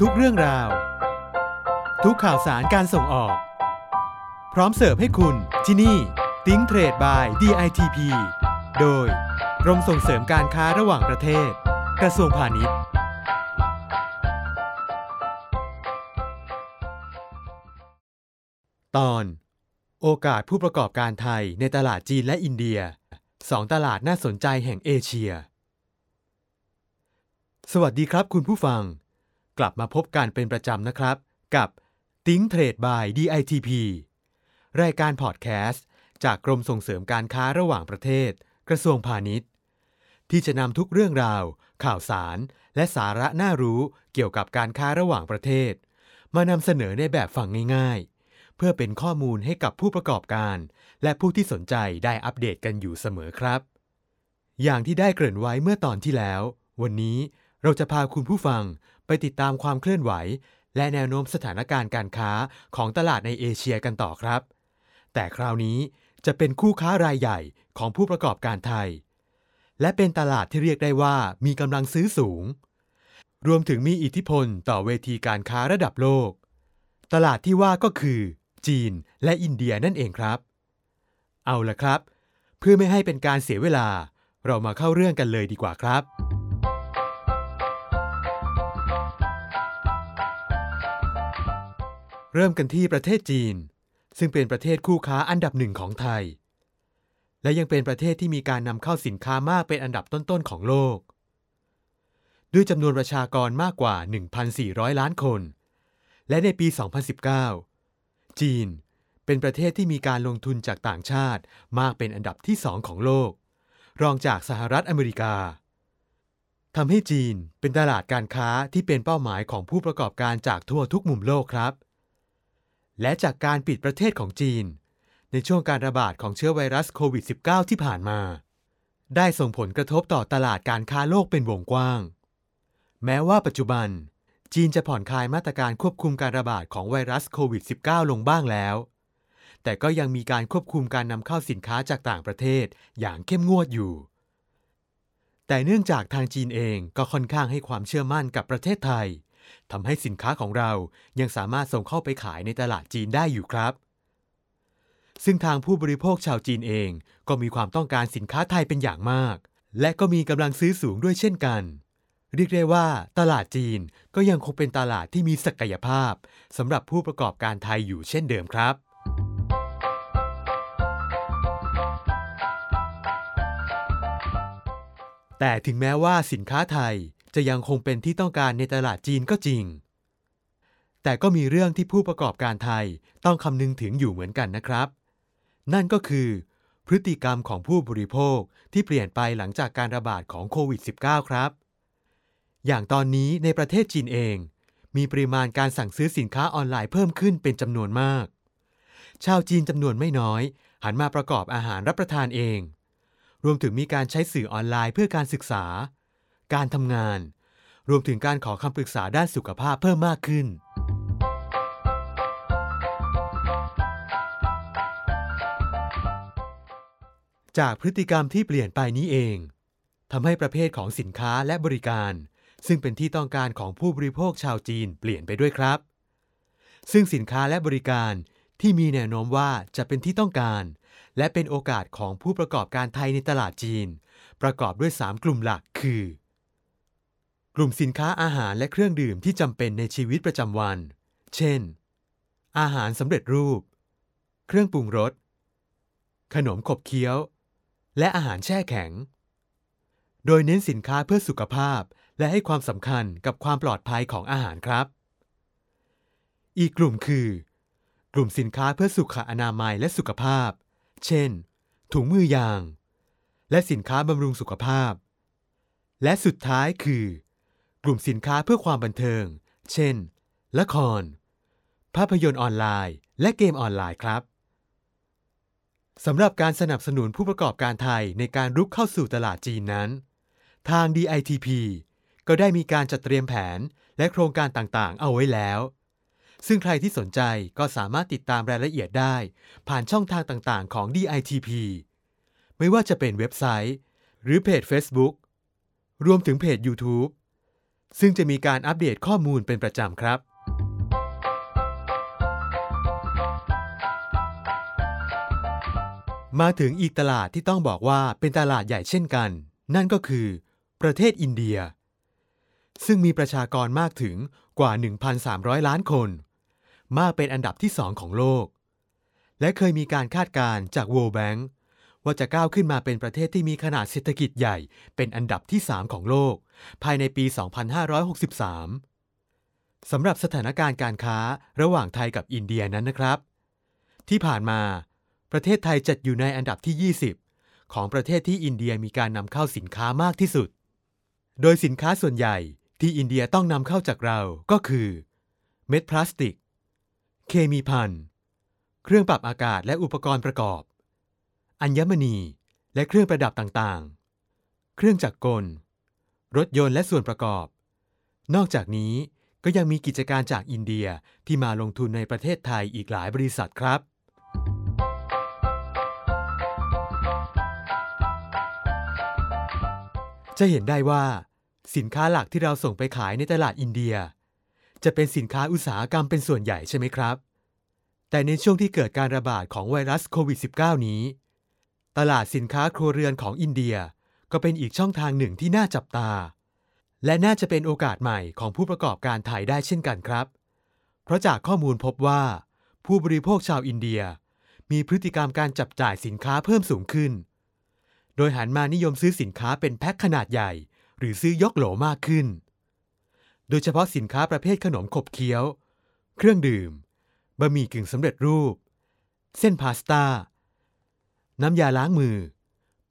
ทุกเรื่องราว ทุกข่าวสารการส่งออก พร้อมเสิร์ฟให้คุณที่นี่ Think Trade by DITP โดยกรมส่งเสริมการค้าระหว่างประเทศ กระทรวงพาณิชย์ ตอน โอกาสผู้ประกอบการไทยในตลาดจีนและอินเดียสองตลาดน่าสนใจแห่งเอเชีย สวัสดีครับคุณผู้ฟัง กลับมาพบกันเป็นประจำนะครับ กับ Think Trade by DITP รายการพอดแคสต์ จากกรมส่งเสริมการค้าระหว่างประเทศ กระทรวงพาณิชย์ ที่จะนำทุกเรื่องราว ข่าวสาร และสาระน่ารู้เกี่ยวกับการค้าระหว่างประเทศ มานำเสนอในแบบฟังง่ายๆ เพื่อเป็นข้อมูลให้กับผู้ประกอบการ และผู้ที่สนใจได้อัปเดตกันอยู่เสมอครับ อย่างที่ได้เกริ่นไว้เมื่อตอนที่แล้ว วันนี้เราจะพาคุณผู้ฟัง ไปติดตามความเคลื่อนไหว และแนวโน้มสถานการณ์การค้าของตลาดในเอเชียกันต่อครับ แต่คราวนี้จะเป็นคู่ค้ารายใหญ่ของผู้ประกอบการไทย และเป็นตลาดที่เรียกได้ว่ามีกำลังซื้อสูง รวมถึงมีอิทธิพลต่อเวทีการค้าระดับโลก ตลาดที่ว่าก็คือ จีนและอินเดียนั่นเองครับ เอาละครับ เพื่อไม่ให้เป็นการเสียเวลา เรามาเข้าเรื่องกันเลยดีกว่าครับ เริ่มกันที่ประเทศจีน ซึ่งเป็นประเทศคู่ค้าอันดับหนึ่งของไทย และยังเป็นประเทศที่มีการนำเข้าสินค้ามากเป็นอันดับต้นๆของโลก ด้วยจำนวนประชากรมากกว่า 1,400 ล้านคน และในปี 2019 จีนเป็นประเทศที่มีการลงทุนจากต่างชาติมากเป็นอันดับที่สองของโลก รองจากสหรัฐอเมริกาทำให้จีนเป็นตลาดการค้าที่เป็นเป้าหมายของผู้ประกอบการจากทั่วทุกมุมโลกครับ และจากการปิดประเทศของจีน ในช่วงการระบาดของเชื้อไวรัสโควิด -19 ที่ผ่านมา ได้ส่งผลกระทบต่อตลาดการค้าโลกเป็นวงกว้าง แม้ว่าปัจจุบัน จีนจะผ่อนคลายมาตรการควบคุมการระบาดของไวรัสโควิด -19 ลงบ้างแล้ว แต่ก็ยังมีการควบคุมการนำเข้าสินค้าจากต่างประเทศอย่างเข้มงวดอยู่ แต่เนื่องจากทางจีนเองก็ค่อนข้างให้ความเชื่อมั่นกับประเทศไทย ทำให้สินค้าของเรายังสามารถส่งเข้าไปขายในตลาดจีนได้อยู่ครับ ซึ่งทางผู้บริโภคชาวจีนเองก็มีความต้องการสินค้าไทยเป็นอย่างมาก และก็มีกำลังซื้อสูงด้วยเช่นกัน เรียกได้ว่าตลาดจีนก็ยังคงเป็นตลาดที่มีศักยภาพสำหรับผู้ประกอบการไทยอยู่เช่นเดิมครับแต่ถึงแม้ว่าสินค้าไทย จะยังคงเป็นที่ต้องการในตลาดจีนก็จริง แต่ก็มีเรื่องที่ผู้ประกอบการไทยต้องคำนึงถึงอยู่เหมือนกันนะครับ นั่นก็คือ พฤติกรรมของผู้บริโภคที่เปลี่ยนไปหลังจากการระบาดของโควิด -19 ครับ อย่างตอนนี้ในประเทศจีนเอง มีปริมาณการสั่งซื้อสินค้าออนไลน์เพิ่มขึ้นเป็นจำนวนมาก ชาวจีนจำนวนไม่น้อย หันมาประกอบอาหารรับประทานเอง รวมถึงมีการใช้สื่อออนไลน์เพื่อการศึกษา การทำงาน รวมถึงการขอคำปรึกษาด้านสุขภาพเพิ่มมากขึ้น จากพฤติกรรมที่เปลี่ยนไปนี้เองทำให้ประเภทของสินค้าและบริการ ซึ่งเป็นที่ต้องการของผู้บริโภคชาวจีนเปลี่ยนไปด้วยครับ ซึ่งสินค้าและบริการที่มีแนวโน้มว่าจะเป็นที่ต้องการ และเป็นโอกาสของผู้ประกอบการไทยในตลาดจีน ประกอบด้วย 3 กลุ่มหลักคือ กลุ่มสินค้าอาหารและเครื่องดื่มที่จำเป็นในชีวิตประจำวัน เช่น อาหารสำเร็จรูป เครื่องปรุงรส ขนมขบเคี้ยว และอาหารแช่แข็ง โดยเน้นสินค้าเพื่อสุขภาพและให้ความสำคัญกับความปลอดภัยของอาหารครับ อีกกลุ่มคือ กลุ่มสินค้าเพื่อสุขอนามัยและสุขภาพ เช่น ถุงมือยาง และสินค้าบำรุงสุขภาพ และสุดท้ายคือ กลุ่มสินค้าเพื่อความบันเทิง เช่น ละคร ภาพยนตร์ออนไลน์ และเกมออนไลน์ครับสำหรับการสนับสนุนผู้ประกอบการไทยในการรุกเข้าสู่ตลาดจีนนั้น ทาง DITP ก็ได้มีการจัดเตรียมแผนและโครงการต่างๆ เอาไว้แล้ว ซึ่งใครที่สนใจก็สามารถติดตามรายละเอียดได้ ผ่านช่องทางต่างๆ ของ DITP ไม่ว่าจะเป็นเว็บไซต์ หรือเพจ Facebook รวมถึงเพจ YouTube ซึ่งจะมีการอัปเดตข้อมูลเป็นประจำครับ มาถึงอีกตลาดที่ต้องบอกว่าเป็นตลาดใหญ่เช่นกัน นั่นก็คือ ประเทศอินเดีย ซึ่งมีประชากรมากถึงกว่า 1,300 ล้านคน มากเป็นอันดับที่2ของโลก และเคยมีการคาดการณ์จาก World Bank ว่าจะก้าวขึ้นมาเป็นประเทศที่มีขนาดเศรษฐกิจใหญ่เป็นอันดับที่ 3 ของโลก ภายในปี 2563 สำหรับสถานการณ์การค้าระหว่างไทยกับอินเดียนั้นนะครับ ที่ผ่านมา ประเทศไทยจัดอยู่ในอันดับที่ 20 ของประเทศที่อินเดียมีการนำเข้าสินค้ามากที่สุด โดยสินค้าส่วนใหญ่ที่อินเดียต้องนำเข้าจากเราก็คือ เม็ดพลาสติก เคมีพันเครื่องปรับอากาศและอุปกรณ์ประกอบ อัญมณี และเครื่องประดับต่างๆ เครื่องจักรกล รถยนต์และส่วนประกอบ นอกจากนี้ก็ยังมีกิจการจากอินเดียที่มาลงทุนในประเทศไทยอีกหลายบริษัทครับ จะเห็นได้ว่า สินค้าหลักที่เราส่งไปขายในตลาดอินเดีย จะเป็นสินค้าอุตสาหกรรมเป็นส่วนใหญ่ใช่ไหมครับ แต่ในช่วงที่เกิดการระบาดของไวรัสโควิด -19 นี้ ตลาดสินค้าครัวเรือนของอินเดีย ก็เป็นอีกช่องทางหนึ่งที่น่าจับตา และน่าจะเป็นโอกาสใหม่ของผู้ประกอบการไทยได้เช่นกันครับ เพราะจากข้อมูลพบว่า ผู้บริโภคชาวอินเดีย มีพฤติกรรมการจับจ่ายสินค้าเพิ่มสูงขึ้น โดยหันมานิยมซื้อสินค้าเป็นแพ็คขนาดใหญ่ หรือซื้อยกโหลมากขึ้น โดยเฉพาะสินค้าประเภทขนมขบเคี้ยว เครื่องดื่มบะหมี่กึ่งสำเร็จรูป เส้นพาสต้าน้ำยาล้างมือ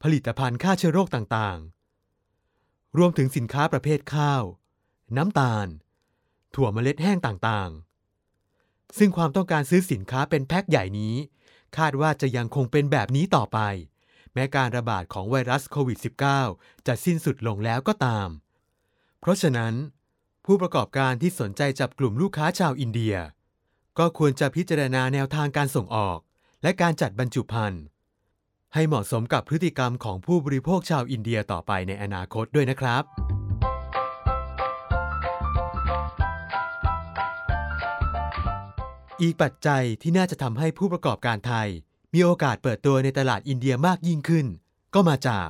ผลิตภัณฑ์ฆ่าเชื้อโรคต่างๆ รวมถึงสินค้าประเภทข้าว น้ำตาล ถั่วเมล็ดแห้งต่างๆ ซึ่งความต้องการซื้อสินค้าเป็นแพ็คใหญ่นี้ คาดว่าจะยังคงเป็นแบบนี้ต่อไป แม้การระบาดของไวรัสโควิด -19 จะสิ้นสุดลงแล้วก็ตาม เพราะฉะนั้น ผู้ประกอบการที่สนใจจับกลุ่มลูกค้าชาวอินเดีย ก็ควรจะพิจารณาแนวทางการส่งออก และการจัดบรรจุภัณฑ์ ให้เหมาะสมกับพฤติกรรมของผู้บริโภคชาวอินเดียต่อไปในอนาคตด้วยนะครับอีกปัจจัยที่น่าจะทำให้ผู้ประกอบการไทย มีโอกาสเปิดตัวในตลาดอินเดียมากยิ่งขึ้น ก็มาจาก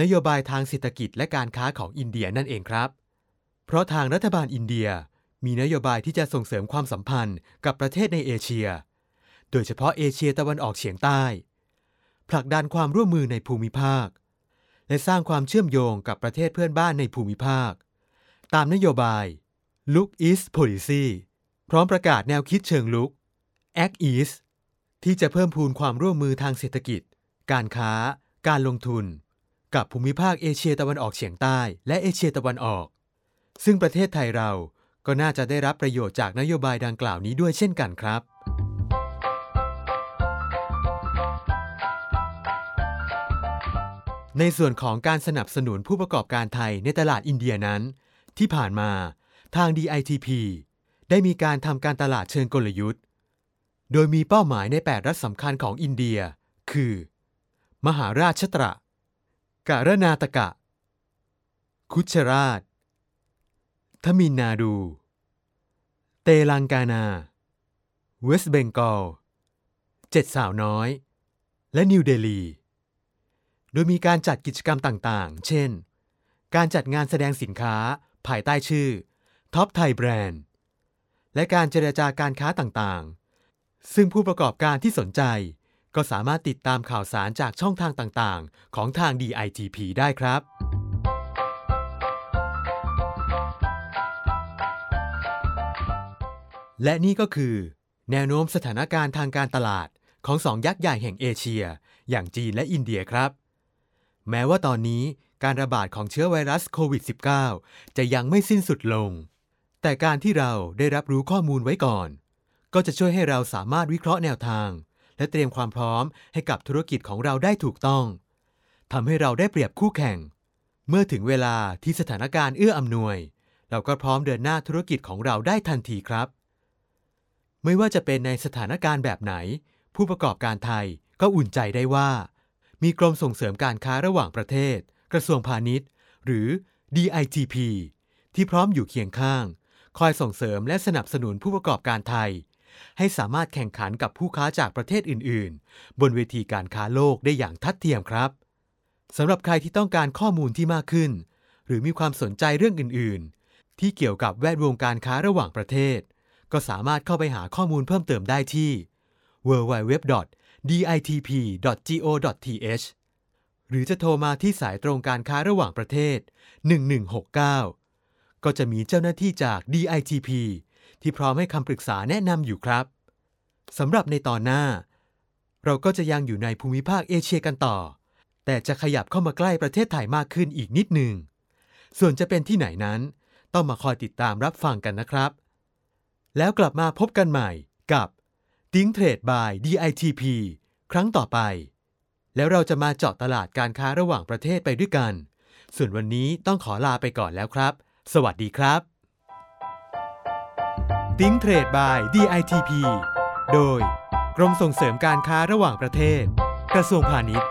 นโยบายทางเศรษฐกิจและการค้าของอินเดียนั่นเองครับ เพราะทางรัฐบาลอินเดียมีนโยบายที่จะส่งเสริมความสัมพันธ์กับประเทศในเอเชีย โดยเฉพาะเอเชียตะวันออกเฉียงใต้ ผลักดันความร่วมมือในภูมิภาค และสร้างความเชื่อมโยงกับประเทศเพื่อนบ้านในภูมิภาค ตามนโยบาย Look East Policy พร้อมประกาศแนวคิดเชิงลุก Act East ที่จะเพิ่มพูนความร่วมมือทางเศรษฐกิจ การค้า การลงทุน กับภูมิภาคเอเชียตะวันออกเฉียงใต้และเอเชียตะวันออก ซึ่งประเทศไทยเราก็น่าจะได้รับประโยชน์จากนโยบายดังกล่าวนี้ด้วยเช่นกันครับ ในส่วนของการสนับสนุนผู้ประกอบการไทยในตลาดอินเดียนั้น ที่ผ่านมาทาง DITP ได้มีการทำการตลาดเชิงกลยุทธ์ โดยมีเป้าหมายใน 8 รัฐสำคัญของอินเดีย คือ มหาราชตระกะระนาตกะ คุชราช ทมินนาดู เตลังกานา เวสเบงกอลเจ็ดสาวน้อย และนิวเดลี โดยมีการจัดกิจกรรมต่างๆ เช่น การจัดงานแสดงสินค้าภายใต้ชื่อท็อปไทยแบรนด์ และการเจรจาการค้าต่างๆ ซึ่งผู้ประกอบการที่สนใจ ก็สามารถติดตามข่าวสารจากช่องทางต่างๆ ของทาง DITP ได้ครับ และนี่ก็คือ แนวโน้มสถานการณ์ทางการตลาดของสองยักษ์ใหญ่แห่งเอเชีย อย่างจีนและอินเดียครับ แม้ว่าตอนนี้การระบาดของเชื้อไวรัสโควิด -19 จะยังไม่สิ้นสุดลง แต่การที่เราได้รับรู้ข้อมูลไว้ก่อน ก็จะช่วยให้เราสามารถวิเคราะห์แนวทาง และเตรียมความพร้อมให้กับธุรกิจของเราได้ถูกต้องทำให้เราได้เปรียบคู่แข่ง เมื่อถึงเวลาที่สถานการณ์เอื้ออำนวย เราก็พร้อมเดินหน้าธุรกิจของเราได้ทันทีครับ ไม่ว่าจะเป็นในสถานการณ์แบบไหน ผู้ประกอบการไทยก็อุ่นใจได้ว่า มีกรมส่งเสริมการค้าระหว่างประเทศ กระทรวงพาณิชย์ หรือ DITP ที่พร้อมอยู่เคียงข้าง คอยส่งเสริมและสนับสนุนผู้ประกอบการไทย ให้สามารถแข่งขันกับผู้ค้าจากประเทศอื่น ๆ บนเวทีการค้าโลกได้อย่างทัดเทียมครับสำหรับใครที่ต้องการข้อมูลที่มากขึ้น หรือมีความสนใจเรื่องอื่น ๆ ที่เกี่ยวกับแวดวงการค้าระหว่างประเทศ ก็สามารถเข้าไปหาข้อมูลเพิ่มเติมได้ที่ ditp.go.th หรือจะโทรมาที่สายตรงการค้าระหว่างประเทศ 1169 ก็จะมีเจ้าหน้าที่จาก DITP ที่พร้อมให้คำปรึกษาแนะนำอยู่ครับสำหรับในตอนหน้า เราก็จะยังอยู่ในภูมิภาคเอเชียกันต่อ แต่จะขยับเข้ามาใกล้ประเทศไทยมากขึ้นอีกนิดหนึ่ง ส่วนจะเป็นที่ไหนนั้น ต้องมาคอยติดตามรับฟังกันนะครับ แล้วกลับมาพบกันใหม่กับ t ิ้งเทรดบาย DITP ครั้งต่อไป แล้วเราจะมาเจาะตลาดการค้าระหว่างประเทศไปด้วยกัน ส่วนวันนี้ต้องขอลาไปก่อนแล้วครับ สวัสดีครับ t ิ้งเทรดบาย DITP โดย กรมส่งเสริมการค้าระหว่างประเทศ กระทรวงพาณิชย์